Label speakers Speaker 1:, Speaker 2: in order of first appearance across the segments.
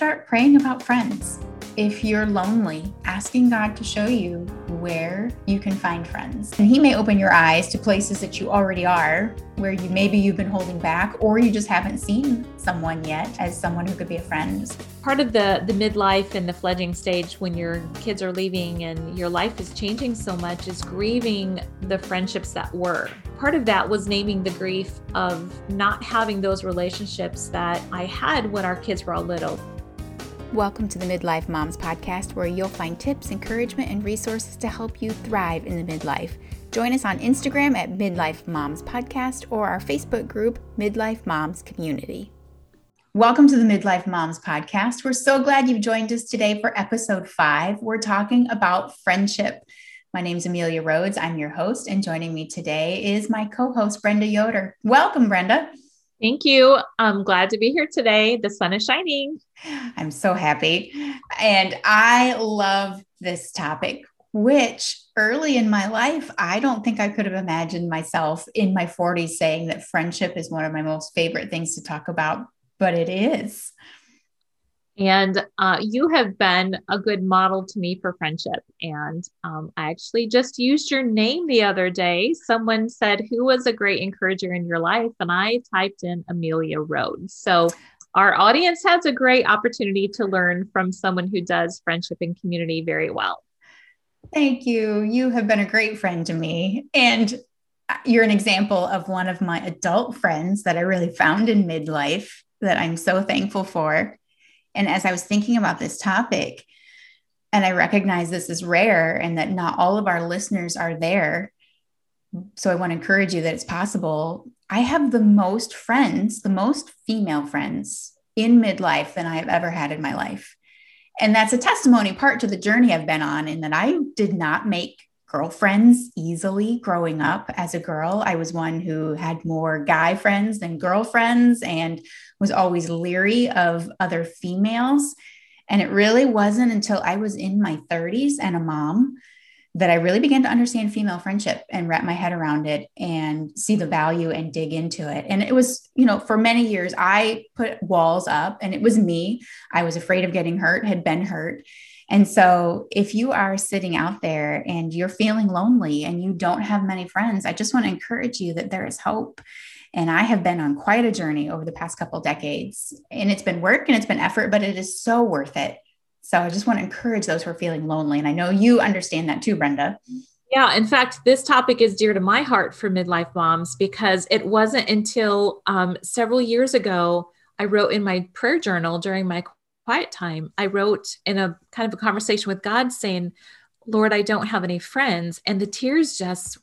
Speaker 1: start praying about friends if you're lonely, asking God to show you where you can find friends. And He may open your eyes to places that you already are, where you maybe you've been holding back, or you just haven't seen someone yet as someone who could be a friend.
Speaker 2: Part of the the midlife and the fledging stage when your kids are leaving and your life is changing so much is grieving the friendships that were. Part of that was naming the grief of not having those relationships that I had when our kids were all little.
Speaker 1: Welcome to the Midlife Moms Podcast, where you'll find tips, encouragement, and resources to help you thrive in the midlife. Join us on Instagram at Midlife Moms Podcast or our Facebook group, Midlife Moms Community. Welcome to the Midlife Moms Podcast. We're so glad you've joined us today for episode five. We're talking about friendship. My name is Amelia Rhodes. I'm your host, and joining me today is my co host, Brenda Yoder. Welcome, Brenda.
Speaker 2: Thank you. I'm glad to be here today. The sun is shining.
Speaker 1: I'm so happy. And I love this topic, which early in my life, I don't think I could have imagined myself in my 40s saying that friendship is one of my most favorite things to talk about, but it is.
Speaker 2: And uh, you have been a good model to me for friendship. And um, I actually just used your name the other day. Someone said, Who was a great encourager in your life? And I typed in Amelia Rhodes. So our audience has a great opportunity to learn from someone who does friendship and community very well.
Speaker 1: Thank you. You have been a great friend to me. And you're an example of one of my adult friends that I really found in midlife that I'm so thankful for. And as I was thinking about this topic, and I recognize this is rare and that not all of our listeners are there. So I want to encourage you that it's possible. I have the most friends, the most female friends in midlife than I have ever had in my life. And that's a testimony part to the journey I've been on in that I did not make girlfriends easily growing up as a girl. I was one who had more guy friends than girlfriends and was always leery of other females. And it really wasn't until I was in my 30s and a mom that I really began to understand female friendship and wrap my head around it and see the value and dig into it. And it was, you know, for many years, I put walls up and it was me. I was afraid of getting hurt, had been hurt. And so, if you are sitting out there and you're feeling lonely and you don't have many friends, I just want to encourage you that there is hope and I have been on quite a journey over the past couple decades. And it's been work and it's been effort, but it is so worth it. So I just want to encourage those who are feeling lonely. And I know you understand that too, Brenda.
Speaker 2: Yeah, in fact, this topic is dear to my heart for midlife moms because it wasn't until um, several years ago I wrote in my prayer journal during my quiet time. I wrote in a kind of a conversation with God saying, Lord, I don't have any friends. And the tears just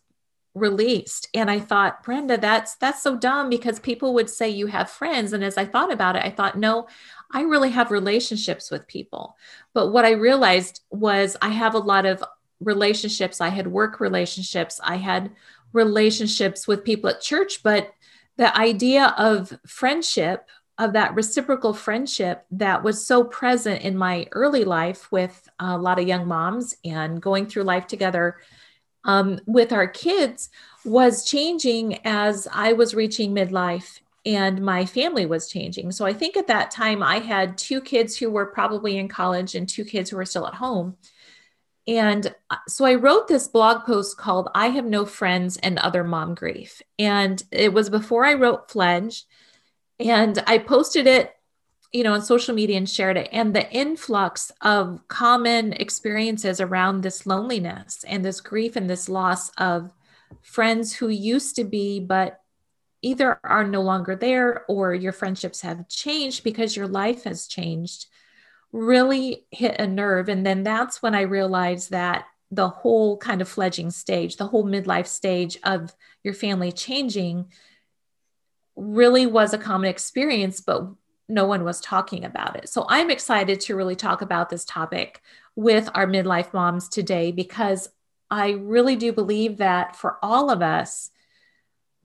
Speaker 2: released and i thought brenda that's that's so dumb because people would say you have friends and as i thought about it i thought no i really have relationships with people but what i realized was i have a lot of relationships i had work relationships i had relationships with people at church but the idea of friendship of that reciprocal friendship that was so present in my early life with a lot of young moms and going through life together um, with our kids was changing as I was reaching midlife and my family was changing. So I think at that time I had two kids who were probably in college and two kids who were still at home. And uh, so I wrote this blog post called I Have No Friends and Other Mom Grief. And it was before I wrote Fledge. And I posted it you know on social media and shared it. And the influx of common experiences around this loneliness and this grief and this loss of friends who used to be but either are no longer there or your friendships have changed because your life has changed really hit a nerve. And then that's when i realized that the whole kind of fledging stage the whole midlife stage of your family changing really was a common experience but no one was talking about it. So I'm excited to really talk about this topic with our midlife moms today because I really do believe that for all of us,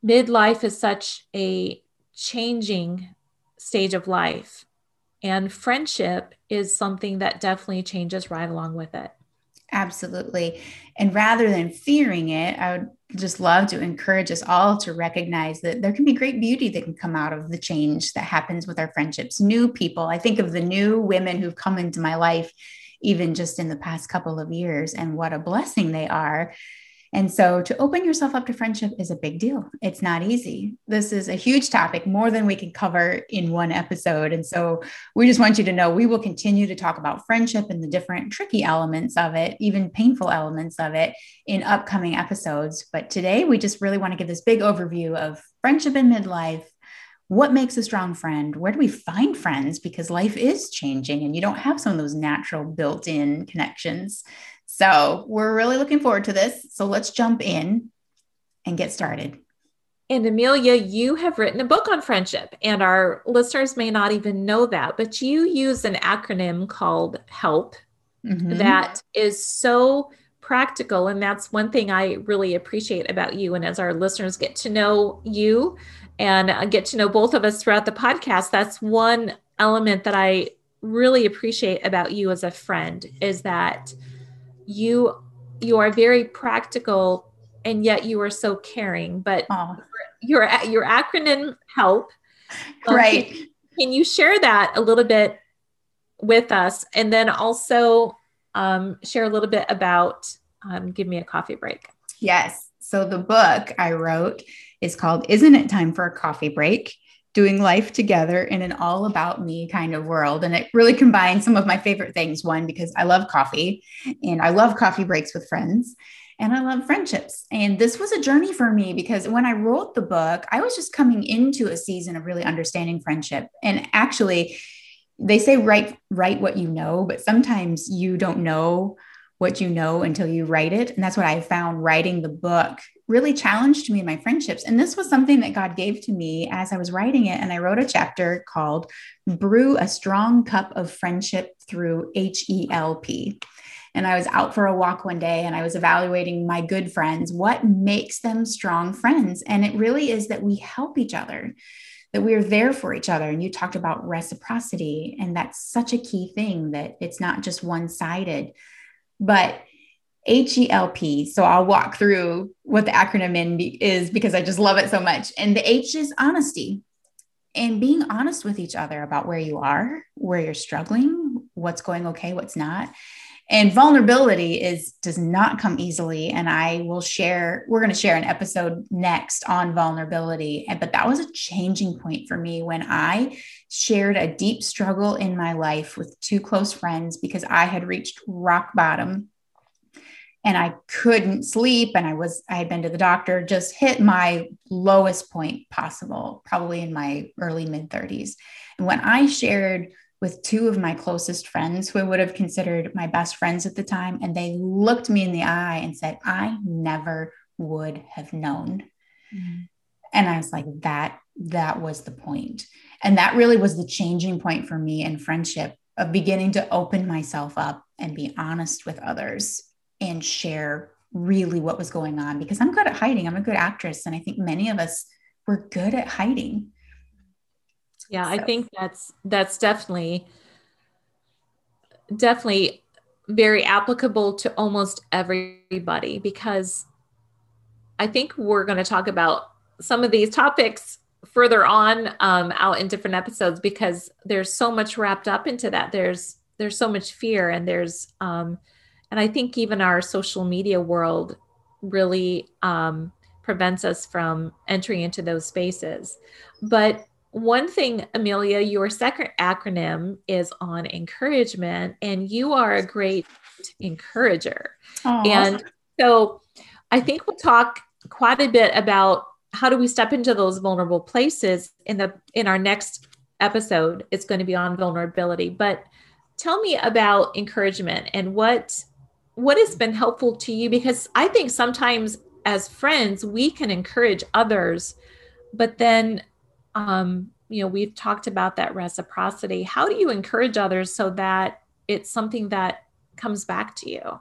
Speaker 2: midlife is such a changing stage of life. And friendship is something that definitely changes right along with it.
Speaker 1: Absolutely. And rather than fearing it, I would just love to encourage us all to recognize that there can be great beauty that can come out of the change that happens with our friendships. New people, I think of the new women who've come into my life, even just in the past couple of years, and what a blessing they are and so to open yourself up to friendship is a big deal. It's not easy. This is a huge topic, more than we can cover in one episode. And so we just want you to know we will continue to talk about friendship and the different tricky elements of it, even painful elements of it in upcoming episodes. But today we just really want to give this big overview of friendship in midlife. What makes a strong friend? Where do we find friends? Because life is changing and you don't have some of those natural built in connections. So we're really looking forward to this. So let's jump in and get started.
Speaker 2: And Amelia, you have written a book on friendship, and our listeners may not even know that, but you use an acronym called HELP mm-hmm. that is so practical. And that's one thing I really appreciate about you. And as our listeners get to know you and uh, get to know both of us throughout the podcast, that's one element that I really appreciate about you as a friend is that you you are very practical and yet you are so caring but oh. your your acronym help.
Speaker 1: Um, right.
Speaker 2: can, can, you share that a little bit with us? And then also um, share a little bit about um, give me a coffee break.
Speaker 1: Yes. So the book i wrote is called isn't it time for a coffee break doing life together in an all about me kind of world. And it really combines some of my favorite things. One, because I love coffee and I love coffee breaks with friends and I love friendships. And this was a journey for me because when I wrote the book, I was just coming into a season of really understanding friendship. And actually, they say write write what you know, but sometimes you don't know what you know until you write it. And that's what I found writing the book really challenged me in my friendships. And this was something that God gave to me as I was writing it. And I wrote a chapter called Brew a Strong Cup of Friendship Through H E L P. And I was out for a walk one day and I was evaluating my good friends. What makes them strong friends? And it really is that we help each other, that we are there for each other. And you talked about reciprocity. And that's such a key thing that it's not just one sided but H E L P. So I'll walk through what the acronym in is because I just love it so much. And the H is honesty and being honest with each other about where you are, where you're struggling, what's going okay, what's not. And vulnerability is does not come easily. And I will share, we're going to share an episode next on vulnerability. But that was a changing point for me when I shared a deep struggle in my life with two close friends because I had reached rock bottom and I couldn't sleep and I was I had been to the doctor just hit my lowest point possible probably in my early mid 30s and when I shared with two of my closest friends who I would have considered my best friends at the time. And they looked me in the eye and said, I never would have known. Mm-hmm. And I was like, that, that was the point. And that really was the changing point for me in friendship of beginning to open myself up and be honest with others and share really what was going on because I'm good at hiding. I'm a good actress. And I think many of us were good at hiding.
Speaker 2: Yeah, so. I think that's that's definitely definitely very applicable to almost everybody because I think we're going to talk about some of these topics further on um, out in different episodes because there's so much wrapped up into that. There's there's so much fear and there's um, and I think even our social media world really um, prevents us from entering into those spaces. But one thing, Amelia, your second acronym is on encouragement, and you are a great encourager. Aww. And so I think we'll talk quite a bit about how do we step into those vulnerable places in the in our next episode. It's going to be on vulnerability. But tell me about encouragement and what what has been helpful to you because I think sometimes as friends we can encourage others, but then um, you know, we've talked about that reciprocity. How do you encourage others so that it's something that comes back to you?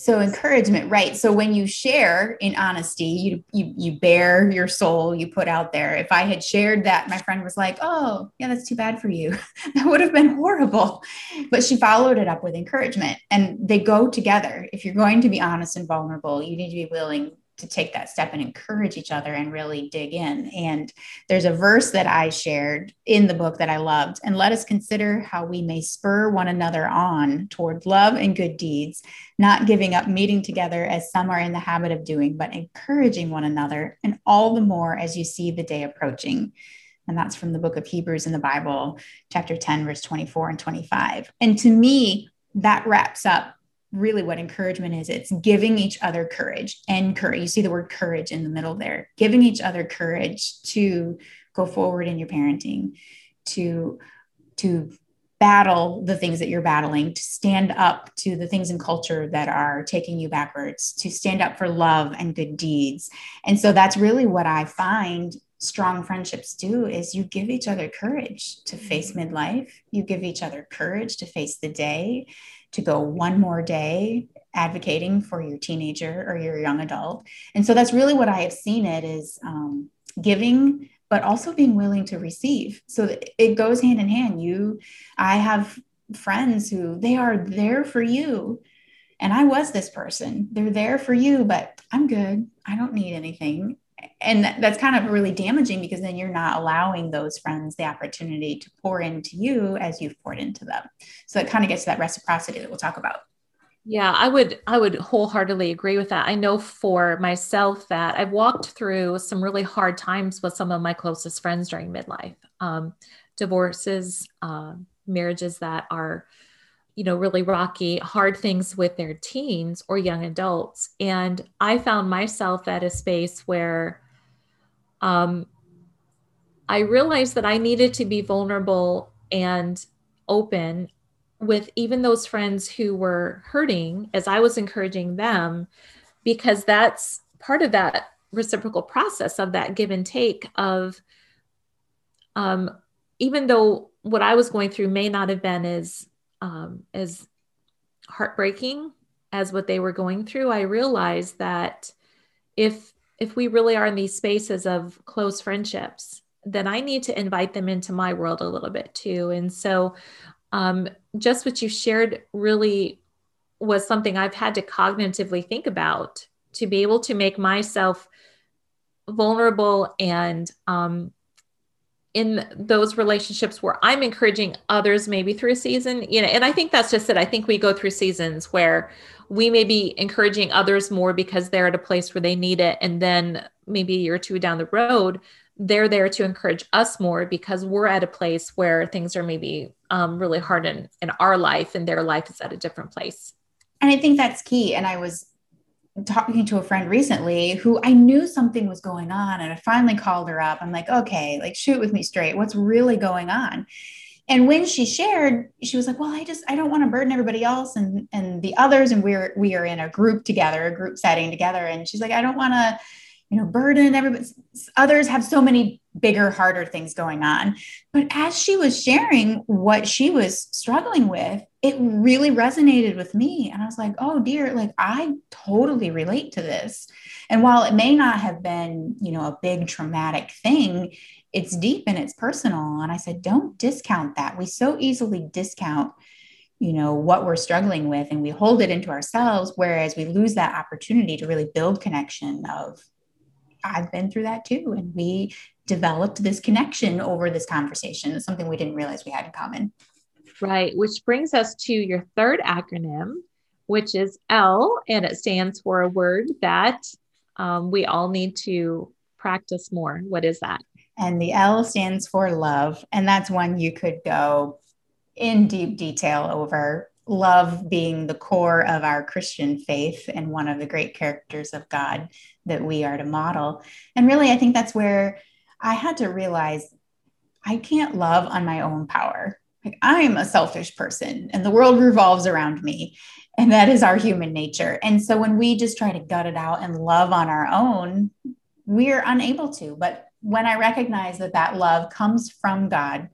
Speaker 1: So encouragement, right? So when you share in honesty, you you you bare your soul, you put out there. If I had shared that, my friend was like, "Oh, yeah, that's too bad for you." that would have been horrible. but she followed it up with encouragement and they go together if you're going to be honest and vulnerable you need to be willing to take that step and encourage each other and really dig in. And there's a verse that I shared in the book that I loved. And let us consider how we may spur one another on toward love and good deeds, not giving up meeting together as some are in the habit of doing, but encouraging one another, and all the more as you see the day approaching. And that's from the book of Hebrews in the Bible, chapter 10, verse 24 and 25. And to me, that wraps up really what encouragement is it's giving each other courage and courage. You see the word courage in the middle there, giving each other courage to go forward in your parenting, to to battle the things that you're battling, to stand up to the things in culture that are taking you backwards, to stand up for love and good deeds. And so that's really what I find strong friendships do is you give each other courage to face mm-hmm. midlife, you give each other courage to face the day to go one more day advocating for your teenager or your young adult. And so that's really what I have seen it is um, giving, but also being willing to receive. So it goes hand in hand. You, I have friends who they are there for you. And I was this person. They're there for you, but I'm good. I don't need anything and that's kind of really damaging because then you're not allowing those friends the opportunity to pour into you as you've poured into them. So it kind of gets to that reciprocity that we'll talk about.
Speaker 2: Yeah i would i would wholeheartedly agree with that. I know for myself that i've walked through some really hard times with some of my closest friends during midlife um, divorces uh, marriages that are you know really rocky hard things with their teens or young adults. And i found myself at a space where um, I realized that I needed to be vulnerable and open with even those friends who were hurting as I was encouraging them, because that's part of that reciprocal process of that give and take of um, even though what I was going through may not have been as um, as heartbreaking as what they were going through, I realized that if if we really are in these spaces of close friendships, then I need to invite them into my world a little bit too. And so, um, just what you shared really was something I've had to cognitively think about to be able to make myself vulnerable and um, in those relationships where I'm encouraging others maybe through a season, you know, and I think that's just it. I think we go through seasons where we may be encouraging others more because they're at a place where they need it. And then maybe a year or two down the road, they're there to encourage us more because we're at a place where things are maybe um, really hard in, in our life and their life is at a different place.
Speaker 1: And I think that's key. And I was talking to a friend recently who I knew something was going on and I finally called her up. I'm like, okay, like shoot with me straight. What's really going on? And when she shared, she was like, well, I just I don't want to burden everybody else and and the others. And we're we are in a group together, a group setting together. And she's like, I don't want to, you know, burden everybody. Others have so many bigger, harder things going on. But as she was sharing what she was struggling with, it really resonated with me. And I was like, oh dear, like I totally relate to this. And while it may not have been, you know, a big traumatic thing, it's deep and it's personal. And I said, don't discount that. We so easily discount, you know, what we're struggling with and we hold it into ourselves, whereas we lose that opportunity to really build connection of, I've been through that too. And we developed this connection over this conversation. It's something we didn't realize we had in common.
Speaker 2: Right. Which brings us to your third acronym, which is L, and it stands for a word that um, we all need to practice more. What is that?
Speaker 1: And the L stands for love. And that's one you could go in deep detail over. Love being the core of our Christian faith and one of the great characters of God that we are to model. And really, I think that's where I had to realize I can't love on my own power. Like I'm a selfish person and the world revolves around me. And that is our human nature. And so when we just try to gut it out and love on our own, we're unable to. But when I recognize that that love comes from God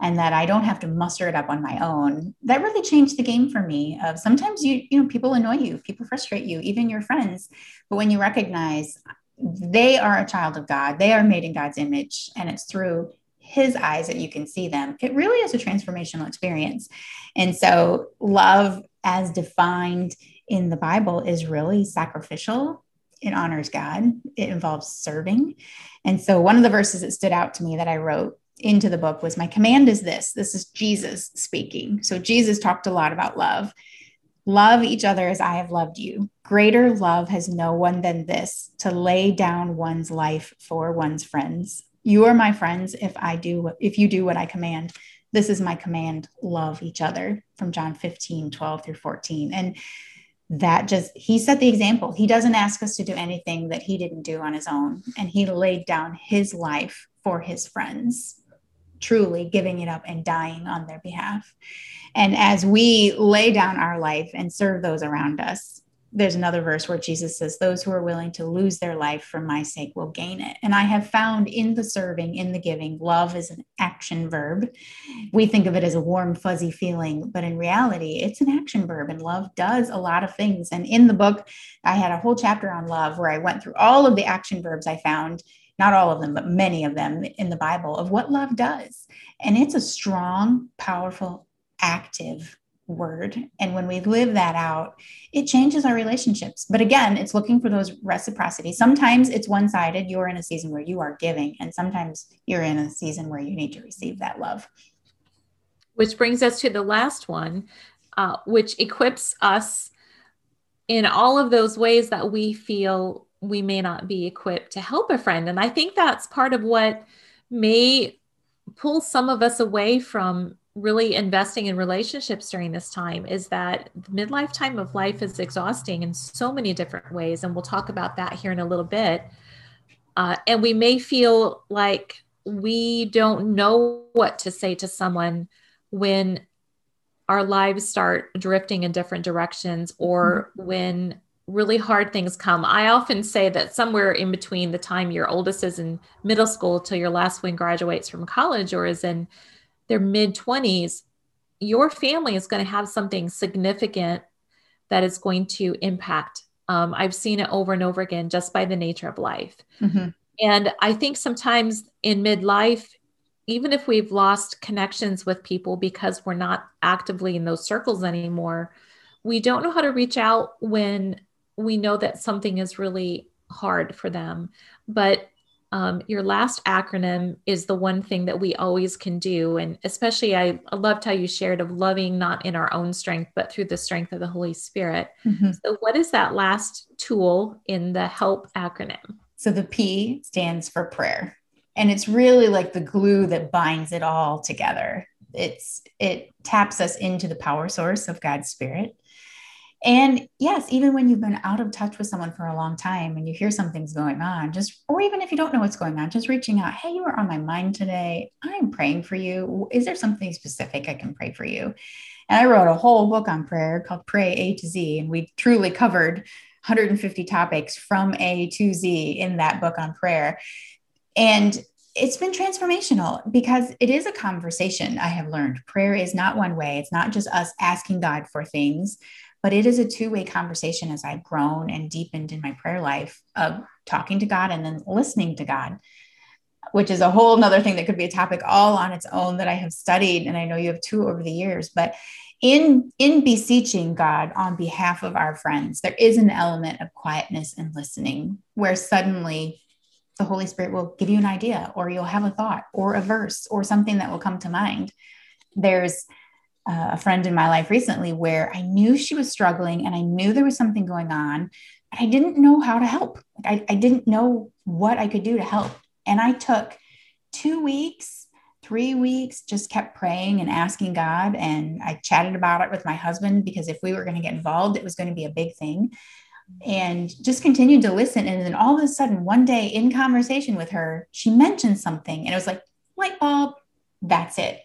Speaker 1: and that I don't have to muster it up on my own, that really changed the game for me. Of sometimes you, you know, people annoy you, people frustrate you, even your friends. But when you recognize they are a child of God, they are made in God's image, and it's through his eyes that you can see them, it really is a transformational experience. And so, love as defined in the Bible is really sacrificial. It honors God, it involves serving. And so, one of the verses that stood out to me that I wrote into the book was My command is this. This is Jesus speaking. So, Jesus talked a lot about love. Love each other as I have loved you. Greater love has no one than this to lay down one's life for one's friends. You are my friends if I do if you do what I command. This is my command, love each other from John 15, 12 through 14. And that just he set the example. He doesn't ask us to do anything that he didn't do on his own. And he laid down his life for his friends, truly giving it up and dying on their behalf. And as we lay down our life and serve those around us, there's another verse where Jesus says, Those who are willing to lose their life for my sake will gain it. And I have found in the serving, in the giving, love is an action verb. We think of it as a warm, fuzzy feeling, but in reality, it's an action verb. And love does a lot of things. And in the book, I had a whole chapter on love where I went through all of the action verbs I found, not all of them, but many of them in the Bible, of what love does. And it's a strong, powerful, active word. And when we live that out, it changes our relationships. But again, it's looking for those reciprocity. Sometimes it's one sided. You're in a season where you are giving, and sometimes you're in a season where you need to receive that love.
Speaker 2: Which brings us to the last one, uh, which equips us in all of those ways that we feel we may not be equipped to help a friend. And I think that's part of what may pull some of us away from really investing in relationships during this time is that the midlife time of life is exhausting in so many different ways. And we'll talk about that here in a little bit. Uh, and we may feel like we don't know what to say to someone when our lives start drifting in different directions or mm-hmm. when really hard things come. I often say that somewhere in between the time your oldest is in middle school till your last one graduates from college or is in their mid 20s, your family is going to have something significant that is going to impact. Um, I've seen it over and over again just by the nature of life. Mm-hmm. And I think sometimes in midlife, even if we've lost connections with people because we're not actively in those circles anymore, we don't know how to reach out when we know that something is really hard for them. But um, your last acronym is the one thing that we always can do. And especially, I, I, loved how you shared of loving not in our own strength, but through the strength of the Holy Spirit. Mm-hmm. So, what is that last tool in the HELP acronym?
Speaker 1: So, the P stands for prayer. And it's really like the glue that binds it all together. It's it taps us into the power source of God's Spirit and yes, even when you've been out of touch with someone for a long time and you hear something's going on, just, or even if you don't know what's going on, just reaching out, hey, you were on my mind today. I'm praying for you. Is there something specific I can pray for you? And I wrote a whole book on prayer called Pray A to Z. And we truly covered 150 topics from A to Z in that book on prayer. And it's been transformational because it is a conversation I have learned. Prayer is not one way, it's not just us asking God for things but it is a two-way conversation as i've grown and deepened in my prayer life of talking to god and then listening to god which is a whole nother thing that could be a topic all on its own that i have studied and i know you have two over the years. But in in beseeching god on behalf of our friends there is an element of quietness and listening where suddenly the holy spirit will give you an idea or you'll have a thought or a verse or something that will come to mind. There's uh, a friend in my life recently where I knew she was struggling and I knew there was something going on. But I didn't know how to help. I, I didn't know what I could do to help. And I took two weeks, three weeks, just kept praying and asking God. And I chatted about it with my husband because if we were going to get involved, it was going to be a big thing. And just continued to listen. And then all of a sudden, one day in conversation with her, she mentioned something and it was like, light bulb, that's it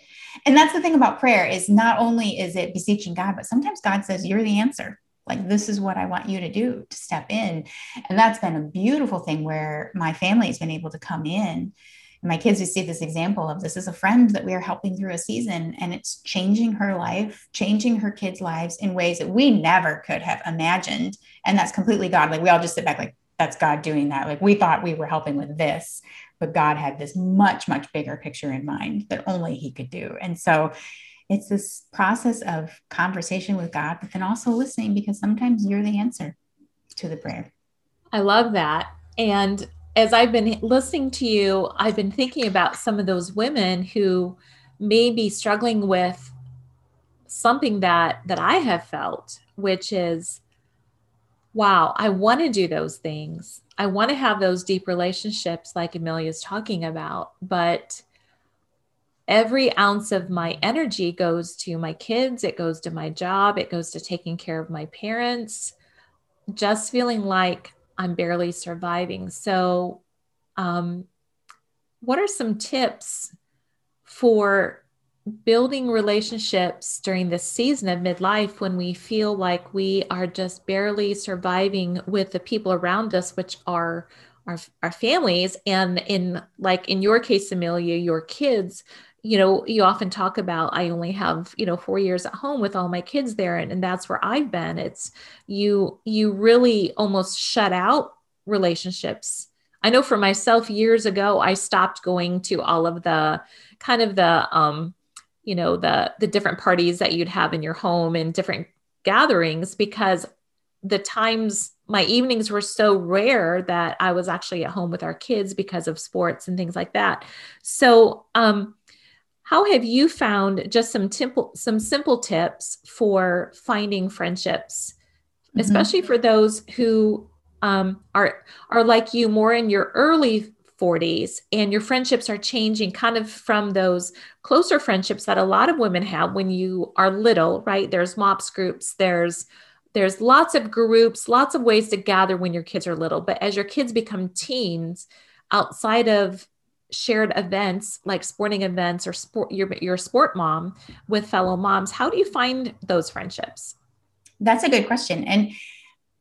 Speaker 1: and that's the thing about prayer is not only is it beseeching God, but sometimes God says, You're the answer. Like, this is what I want you to do to step in. And that's been a beautiful thing where my family has been able to come in. And my kids see this example of this is a friend that we are helping through a season, and it's changing her life, changing her kids' lives in ways that we never could have imagined. And that's completely God. Like, we all just sit back, like, that's God doing that. Like, we thought we were helping with this, but God had this much, much bigger picture in mind that only He could do. And so it's this process of conversation with God, but then also listening because sometimes you're the answer to the prayer.
Speaker 2: I love that. And as I've been listening to you, I've been thinking about some of those women who may be struggling with something that that I have felt, which is wow, I want to do those things. I want to have those deep relationships like Amelia's talking about, but every ounce of my energy goes to my kids, it goes to my job, it goes to taking care of my parents, just feeling like I'm barely surviving. So, um, what are some tips for building relationships during this season of midlife when we feel like we are just barely surviving with the people around us, which are our, our families. And in like in your case amelia your kids you know you often talk about i only have you know four years at home with all my kids there and, and that's where i've been. It's you you really almost shut out relationships. I know for myself years ago i stopped going to all of the kind of the um you know the the different parties that you'd have in your home and different gatherings because the times my evenings were so rare that I was actually at home with our kids because of sports and things like that. So, um, how have you found just some simple some simple tips for finding friendships, mm-hmm. especially for those who um, are are like you more in your early 40s and your friendships are changing kind of from those closer friendships that a lot of women have when you are little right? There's MOPS groups there's there's lots of groups lots of ways to gather when your kids are little. But as your kids become teens outside of shared events like sporting events or sport your, your sport mom with fellow moms how do you find those friendships?
Speaker 1: That's a good question. And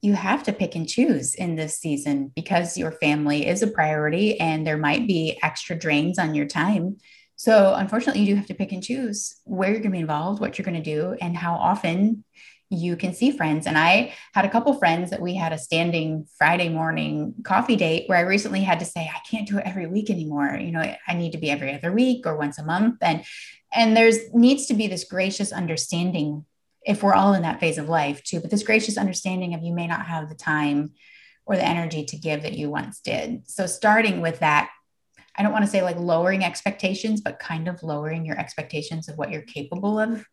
Speaker 1: you have to pick and choose in this season because your family is a priority and there might be extra drains on your time so unfortunately you do have to pick and choose where you're going to be involved what you're going to do and how often you can see friends. And I had a couple friends that we had a standing Friday morning coffee date where I recently had to say, I can't do it every week anymore. You know, I need to be every other week or once a month. And and there's needs to be this gracious understanding if we're all in that phase of life too, but this gracious understanding of you may not have the time or the energy to give that you once did. So starting with that I don't want to say like lowering expectations, but kind of lowering your expectations of what you're capable of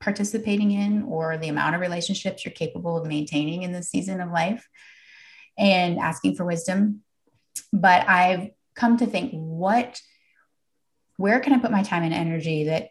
Speaker 1: participating in or the amount of relationships you're capable of maintaining in this season of life and asking for wisdom. But I've come to think, what, where can I put my time and energy that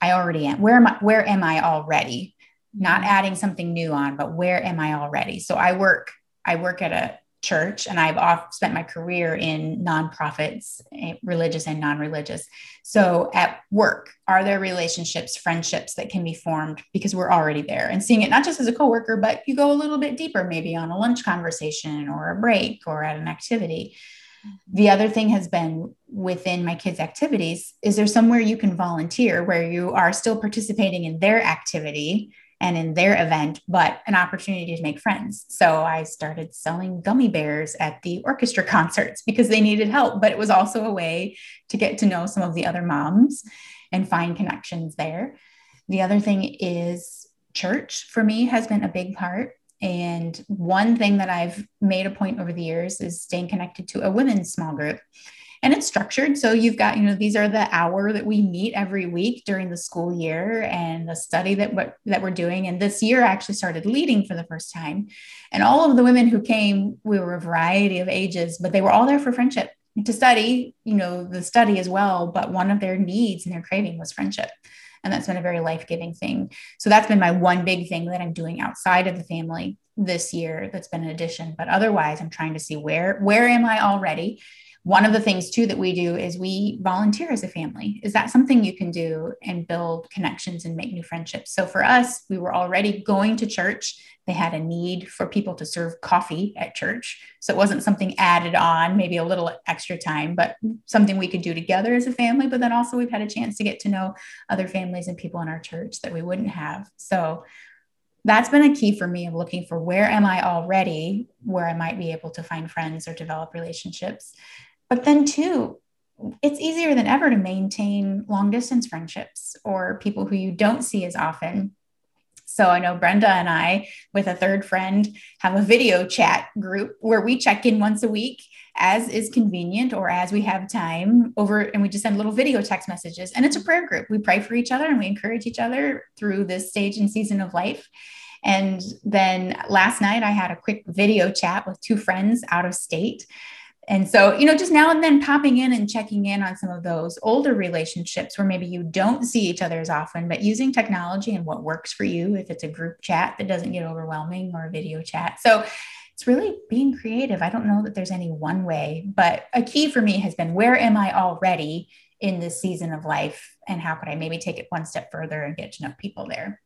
Speaker 1: I already am? Where am I, where am I already? Not mm-hmm. adding something new on, but where am I already? So I work, I work at a church and I've off, spent my career in nonprofits, eh, religious and non-religious. So at work, are there relationships, friendships that can be formed because we're already there and seeing it not just as a coworker, but you go a little bit deeper, maybe on a lunch conversation or a break or at an activity. The other thing has been within my kids' activities, is there somewhere you can volunteer where you are still participating in their activity and in their event, but an opportunity to make friends. So I started selling gummy bears at the orchestra concerts because they needed help, but it was also a way to get to know some of the other moms and find connections there. The other thing is church for me has been a big part. And one thing that I've made a point over the years is staying connected to a women's small group. And it's structured. So you've got you know these are the hour that we meet every week during the school year and the study that what that we're doing. And this year I actually started leading for the first time. And all of the women who came we were a variety of ages but they were all there for friendship. To study you know the study as well but one of their needs and their craving was friendship and that's been a very life-giving thing. So that's been my one big thing that i'm doing outside of the family this year that's been an addition. But otherwise i'm trying to see where where am i already one of the things too that we do is we volunteer as a family. Is that something you can do and build connections and make new friendships? So for us we were already going to church. They had a need for people to serve coffee at church. So it wasn't something added on maybe a little extra time but something we could do together as a family. But then also we've had a chance to get to know other families and people in our church that we wouldn't have. So that's been a key for me of looking for where am I already, where I might be able to find friends or develop relationships. But then too it's easier than ever to maintain long distance friendships or people who you don't see as often. So I know Brenda and I, with a third friend, have a video chat group where we check in once a week as is convenient or as we have time over and we just send little video text messages. And it's a prayer group. We pray for each other and we encourage each other through this stage and season of life. And then last night i had a quick video chat with two friends out of state and so, you know, just now and then popping in and checking in on some of those older relationships where maybe you don't see each other as often, but using technology and what works for you, if it's a group chat that doesn't get overwhelming or a video chat. So it's really being creative. I don't know that there's any one way, but a key for me has been where am I already in this season of life? And how could I maybe take it one step further and get to know people there?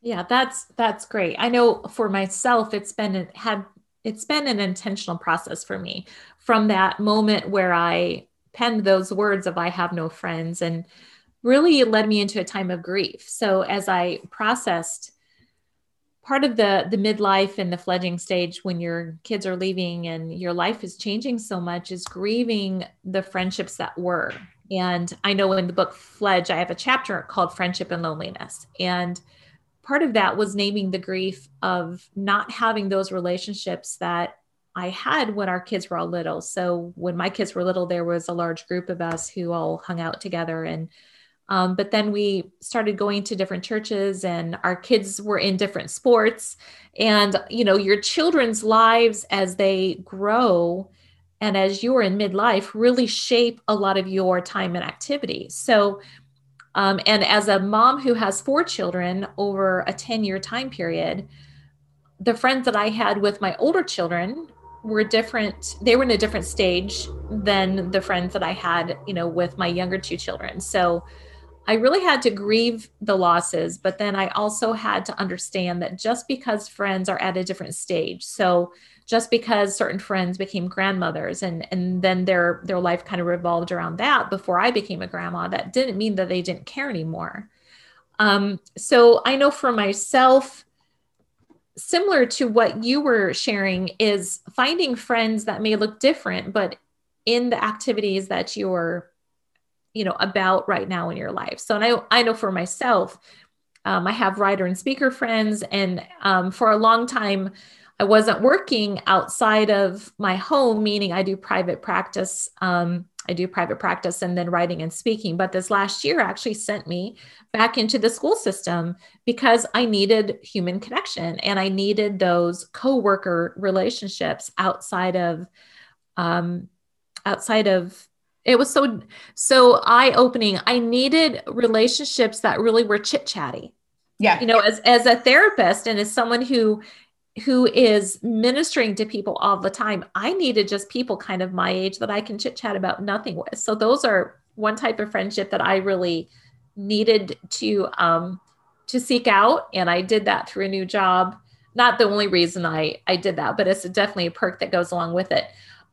Speaker 2: Yeah, that's that's great. I know for myself, it's been had it's been an intentional process for me from that moment where I penned those words of I have no friends and really led me into a time of grief. So as I processed part of the the midlife and the fledging stage when your kids are leaving and your life is changing so much is grieving the friendships that were. And I know in the book Fledge I have a chapter called Friendship and Loneliness and part of that was naming the grief of not having those relationships that I had when our kids were all little. So when my kids were little, there was a large group of us who all hung out together. And um, but then we started going to different churches, and our kids were in different sports. And you know, your children's lives as they grow and as you're in midlife really shape a lot of your time and activity. So um, and as a mom who has four children over a 10 year time period, the friends that I had with my older children were different. They were in a different stage than the friends that I had, you know, with my younger two children. So I really had to grieve the losses, but then I also had to understand that just because friends are at a different stage, so just because certain friends became grandmothers and and then their their life kind of revolved around that before I became a grandma, that didn't mean that they didn't care anymore. Um, so I know for myself, similar to what you were sharing, is finding friends that may look different, but in the activities that you're you know about right now in your life. So and i i know for myself um, i have writer and speaker friends and um, for a long time i wasn't working outside of my home meaning i do private practice um, i do private practice and then writing and speaking. But this last year actually sent me back into the school system because i needed human connection and i needed those co-worker relationships outside of um, outside of it was so so eye opening i needed relationships that really were chit chatty
Speaker 1: yeah.
Speaker 2: You know as as a therapist and as someone who who is ministering to people all the time i needed just people kind of my age that i can chit chat about nothing with. So those are one type of friendship that i really needed to um to seek out. And i did that through a new job. Not the only reason i i did that but it's definitely a perk that goes along with it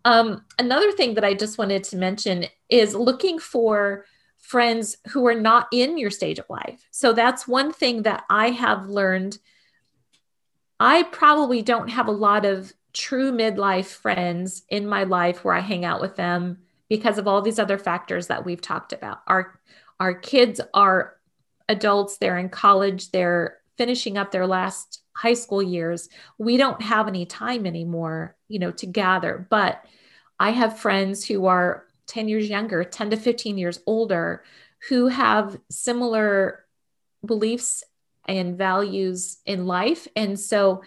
Speaker 2: um, another thing that I just wanted to mention is looking for friends who are not in your stage of life. So that's one thing that I have learned. I probably don't have a lot of true midlife friends in my life where I hang out with them because of all these other factors that we've talked about. Our our kids are adults, they're in college, they're finishing up their last high school years. We don't have any time anymore, you know, to gather, but I have friends who are 10 years younger, 10 to 15 years older, who have similar beliefs and values in life. And so,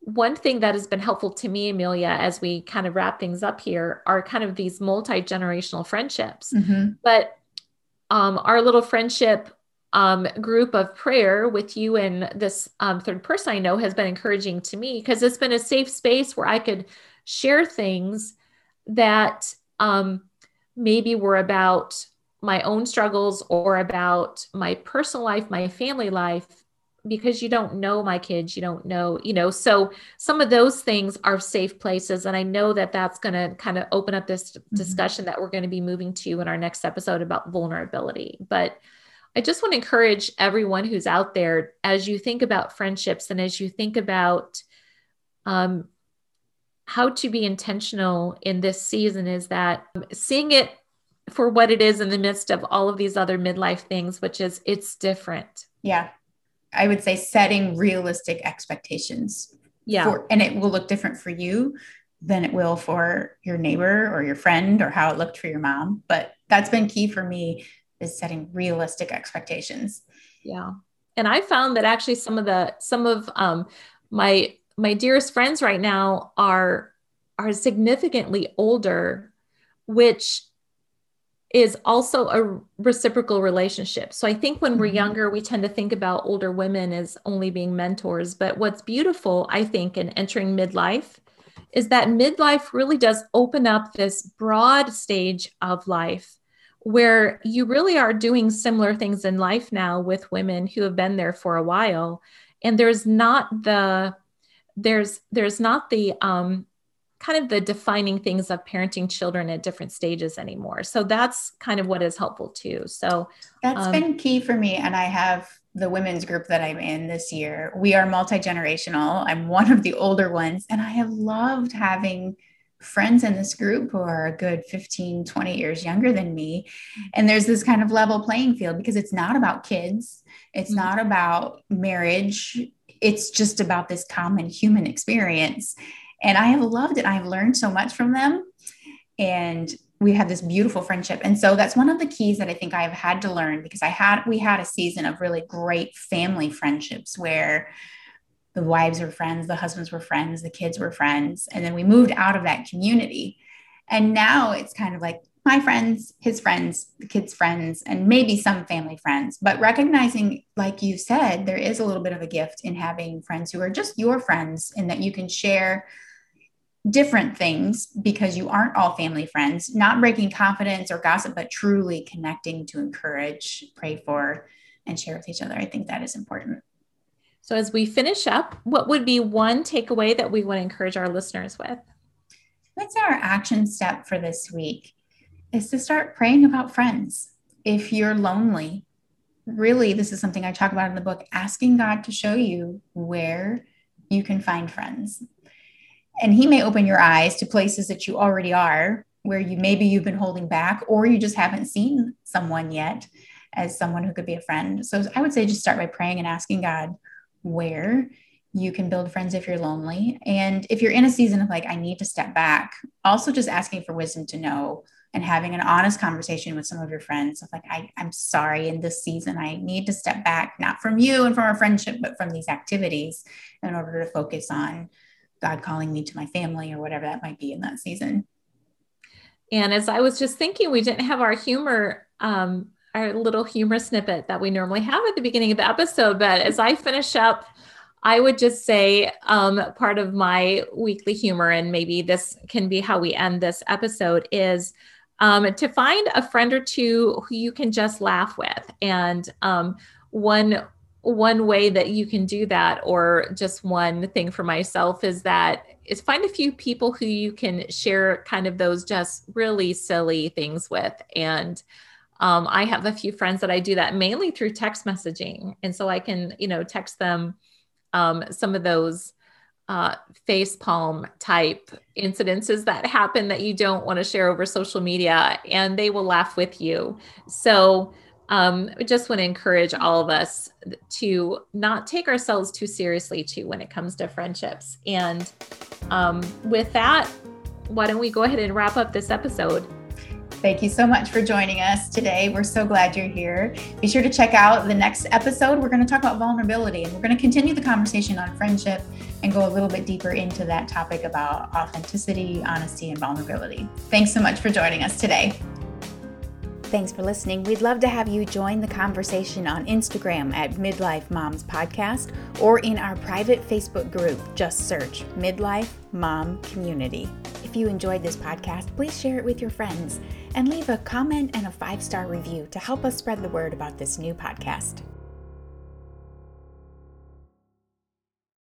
Speaker 2: one thing that has been helpful to me, Amelia, as we kind of wrap things up here, are kind of these multi generational friendships. Mm-hmm. But um, our little friendship um, group of prayer with you and this um, third person I know has been encouraging to me because it's been a safe space where I could share things that um, maybe were about my own struggles or about my personal life, my family life, because you don't know my kids, you don't know, you know. So some of those things are safe places. And I know that that's going to kind of open up this mm-hmm. discussion that we're going to be moving to in our next episode about vulnerability. But I just want to encourage everyone who's out there as you think about friendships and as you think about um, how to be intentional in this season is that seeing it for what it is in the midst of all of these other midlife things, which is it's different.
Speaker 1: Yeah. I would say setting realistic expectations.
Speaker 2: Yeah.
Speaker 1: For, and it will look different for you than it will for your neighbor or your friend or how it looked for your mom. But that's been key for me is setting realistic expectations.
Speaker 2: Yeah. And I found that actually some of the some of um my my dearest friends right now are are significantly older, which is also a reciprocal relationship. So I think when we're mm-hmm. younger, we tend to think about older women as only being mentors. But what's beautiful, I think, in entering midlife is that midlife really does open up this broad stage of life where you really are doing similar things in life now with women who have been there for a while. And there's not the there's there's not the um, kind of the defining things of parenting children at different stages anymore. So that's kind of what is helpful too. So
Speaker 1: that's um, been key for me. And I have the women's group that I'm in this year. We are multi generational. I'm one of the older ones, and I have loved having friends in this group who are a good 15, 20 years younger than me. And there's this kind of level playing field because it's not about kids, it's mm-hmm. not about marriage, it's just about this common human experience. And I have loved it. I've learned so much from them. And we have this beautiful friendship. And so that's one of the keys that I think I've had to learn because I had we had a season of really great family friendships where the wives were friends, the husbands were friends, the kids were friends. And then we moved out of that community. And now it's kind of like my friends, his friends, the kids' friends, and maybe some family friends. But recognizing, like you said, there is a little bit of a gift in having friends who are just your friends and that you can share different things because you aren't all family friends, not breaking confidence or gossip, but truly connecting to encourage, pray for, and share with each other. I think that is important.
Speaker 2: So, as we finish up, what would be one takeaway that we would encourage our listeners with?
Speaker 1: Let's our action step for this week is to start praying about friends. If you're lonely, really, this is something I talk about in the book asking God to show you where you can find friends. And He may open your eyes to places that you already are, where you maybe you've been holding back, or you just haven't seen someone yet as someone who could be a friend. So I would say just start by praying and asking God where you can build friends if you're lonely. And if you're in a season of like, I need to step back, also just asking for wisdom to know and having an honest conversation with some of your friends of like, I, I'm sorry in this season, I need to step back, not from you and from our friendship, but from these activities in order to focus on God calling me to my family or whatever that might be in that season.
Speaker 2: And as I was just thinking, we didn't have our humor um, our little humor snippet that we normally have at the beginning of the episode. But as I finish up, I would just say um, part of my weekly humor, and maybe this can be how we end this episode, is um, to find a friend or two who you can just laugh with. And um, one one way that you can do that, or just one thing for myself, is that is find a few people who you can share kind of those just really silly things with, and um, I have a few friends that I do that mainly through text messaging. And so I can, you know, text them um, some of those uh, face palm type incidences that happen that you don't want to share over social media, and they will laugh with you. So um, I just want to encourage all of us to not take ourselves too seriously too when it comes to friendships. And um, with that, why don't we go ahead and wrap up this episode?
Speaker 1: Thank you so much for joining us today. We're so glad you're here. Be sure to check out the next episode. We're going to talk about vulnerability and we're going to continue the conversation on friendship and go a little bit deeper into that topic about authenticity, honesty, and vulnerability. Thanks so much for joining us today. Thanks for listening. We'd love to have you join the conversation on Instagram at Midlife Moms Podcast or in our private Facebook group. Just search Midlife Mom Community. If you enjoyed this podcast, please share it with your friends and leave a comment and a five star review to help us spread the word about this new podcast.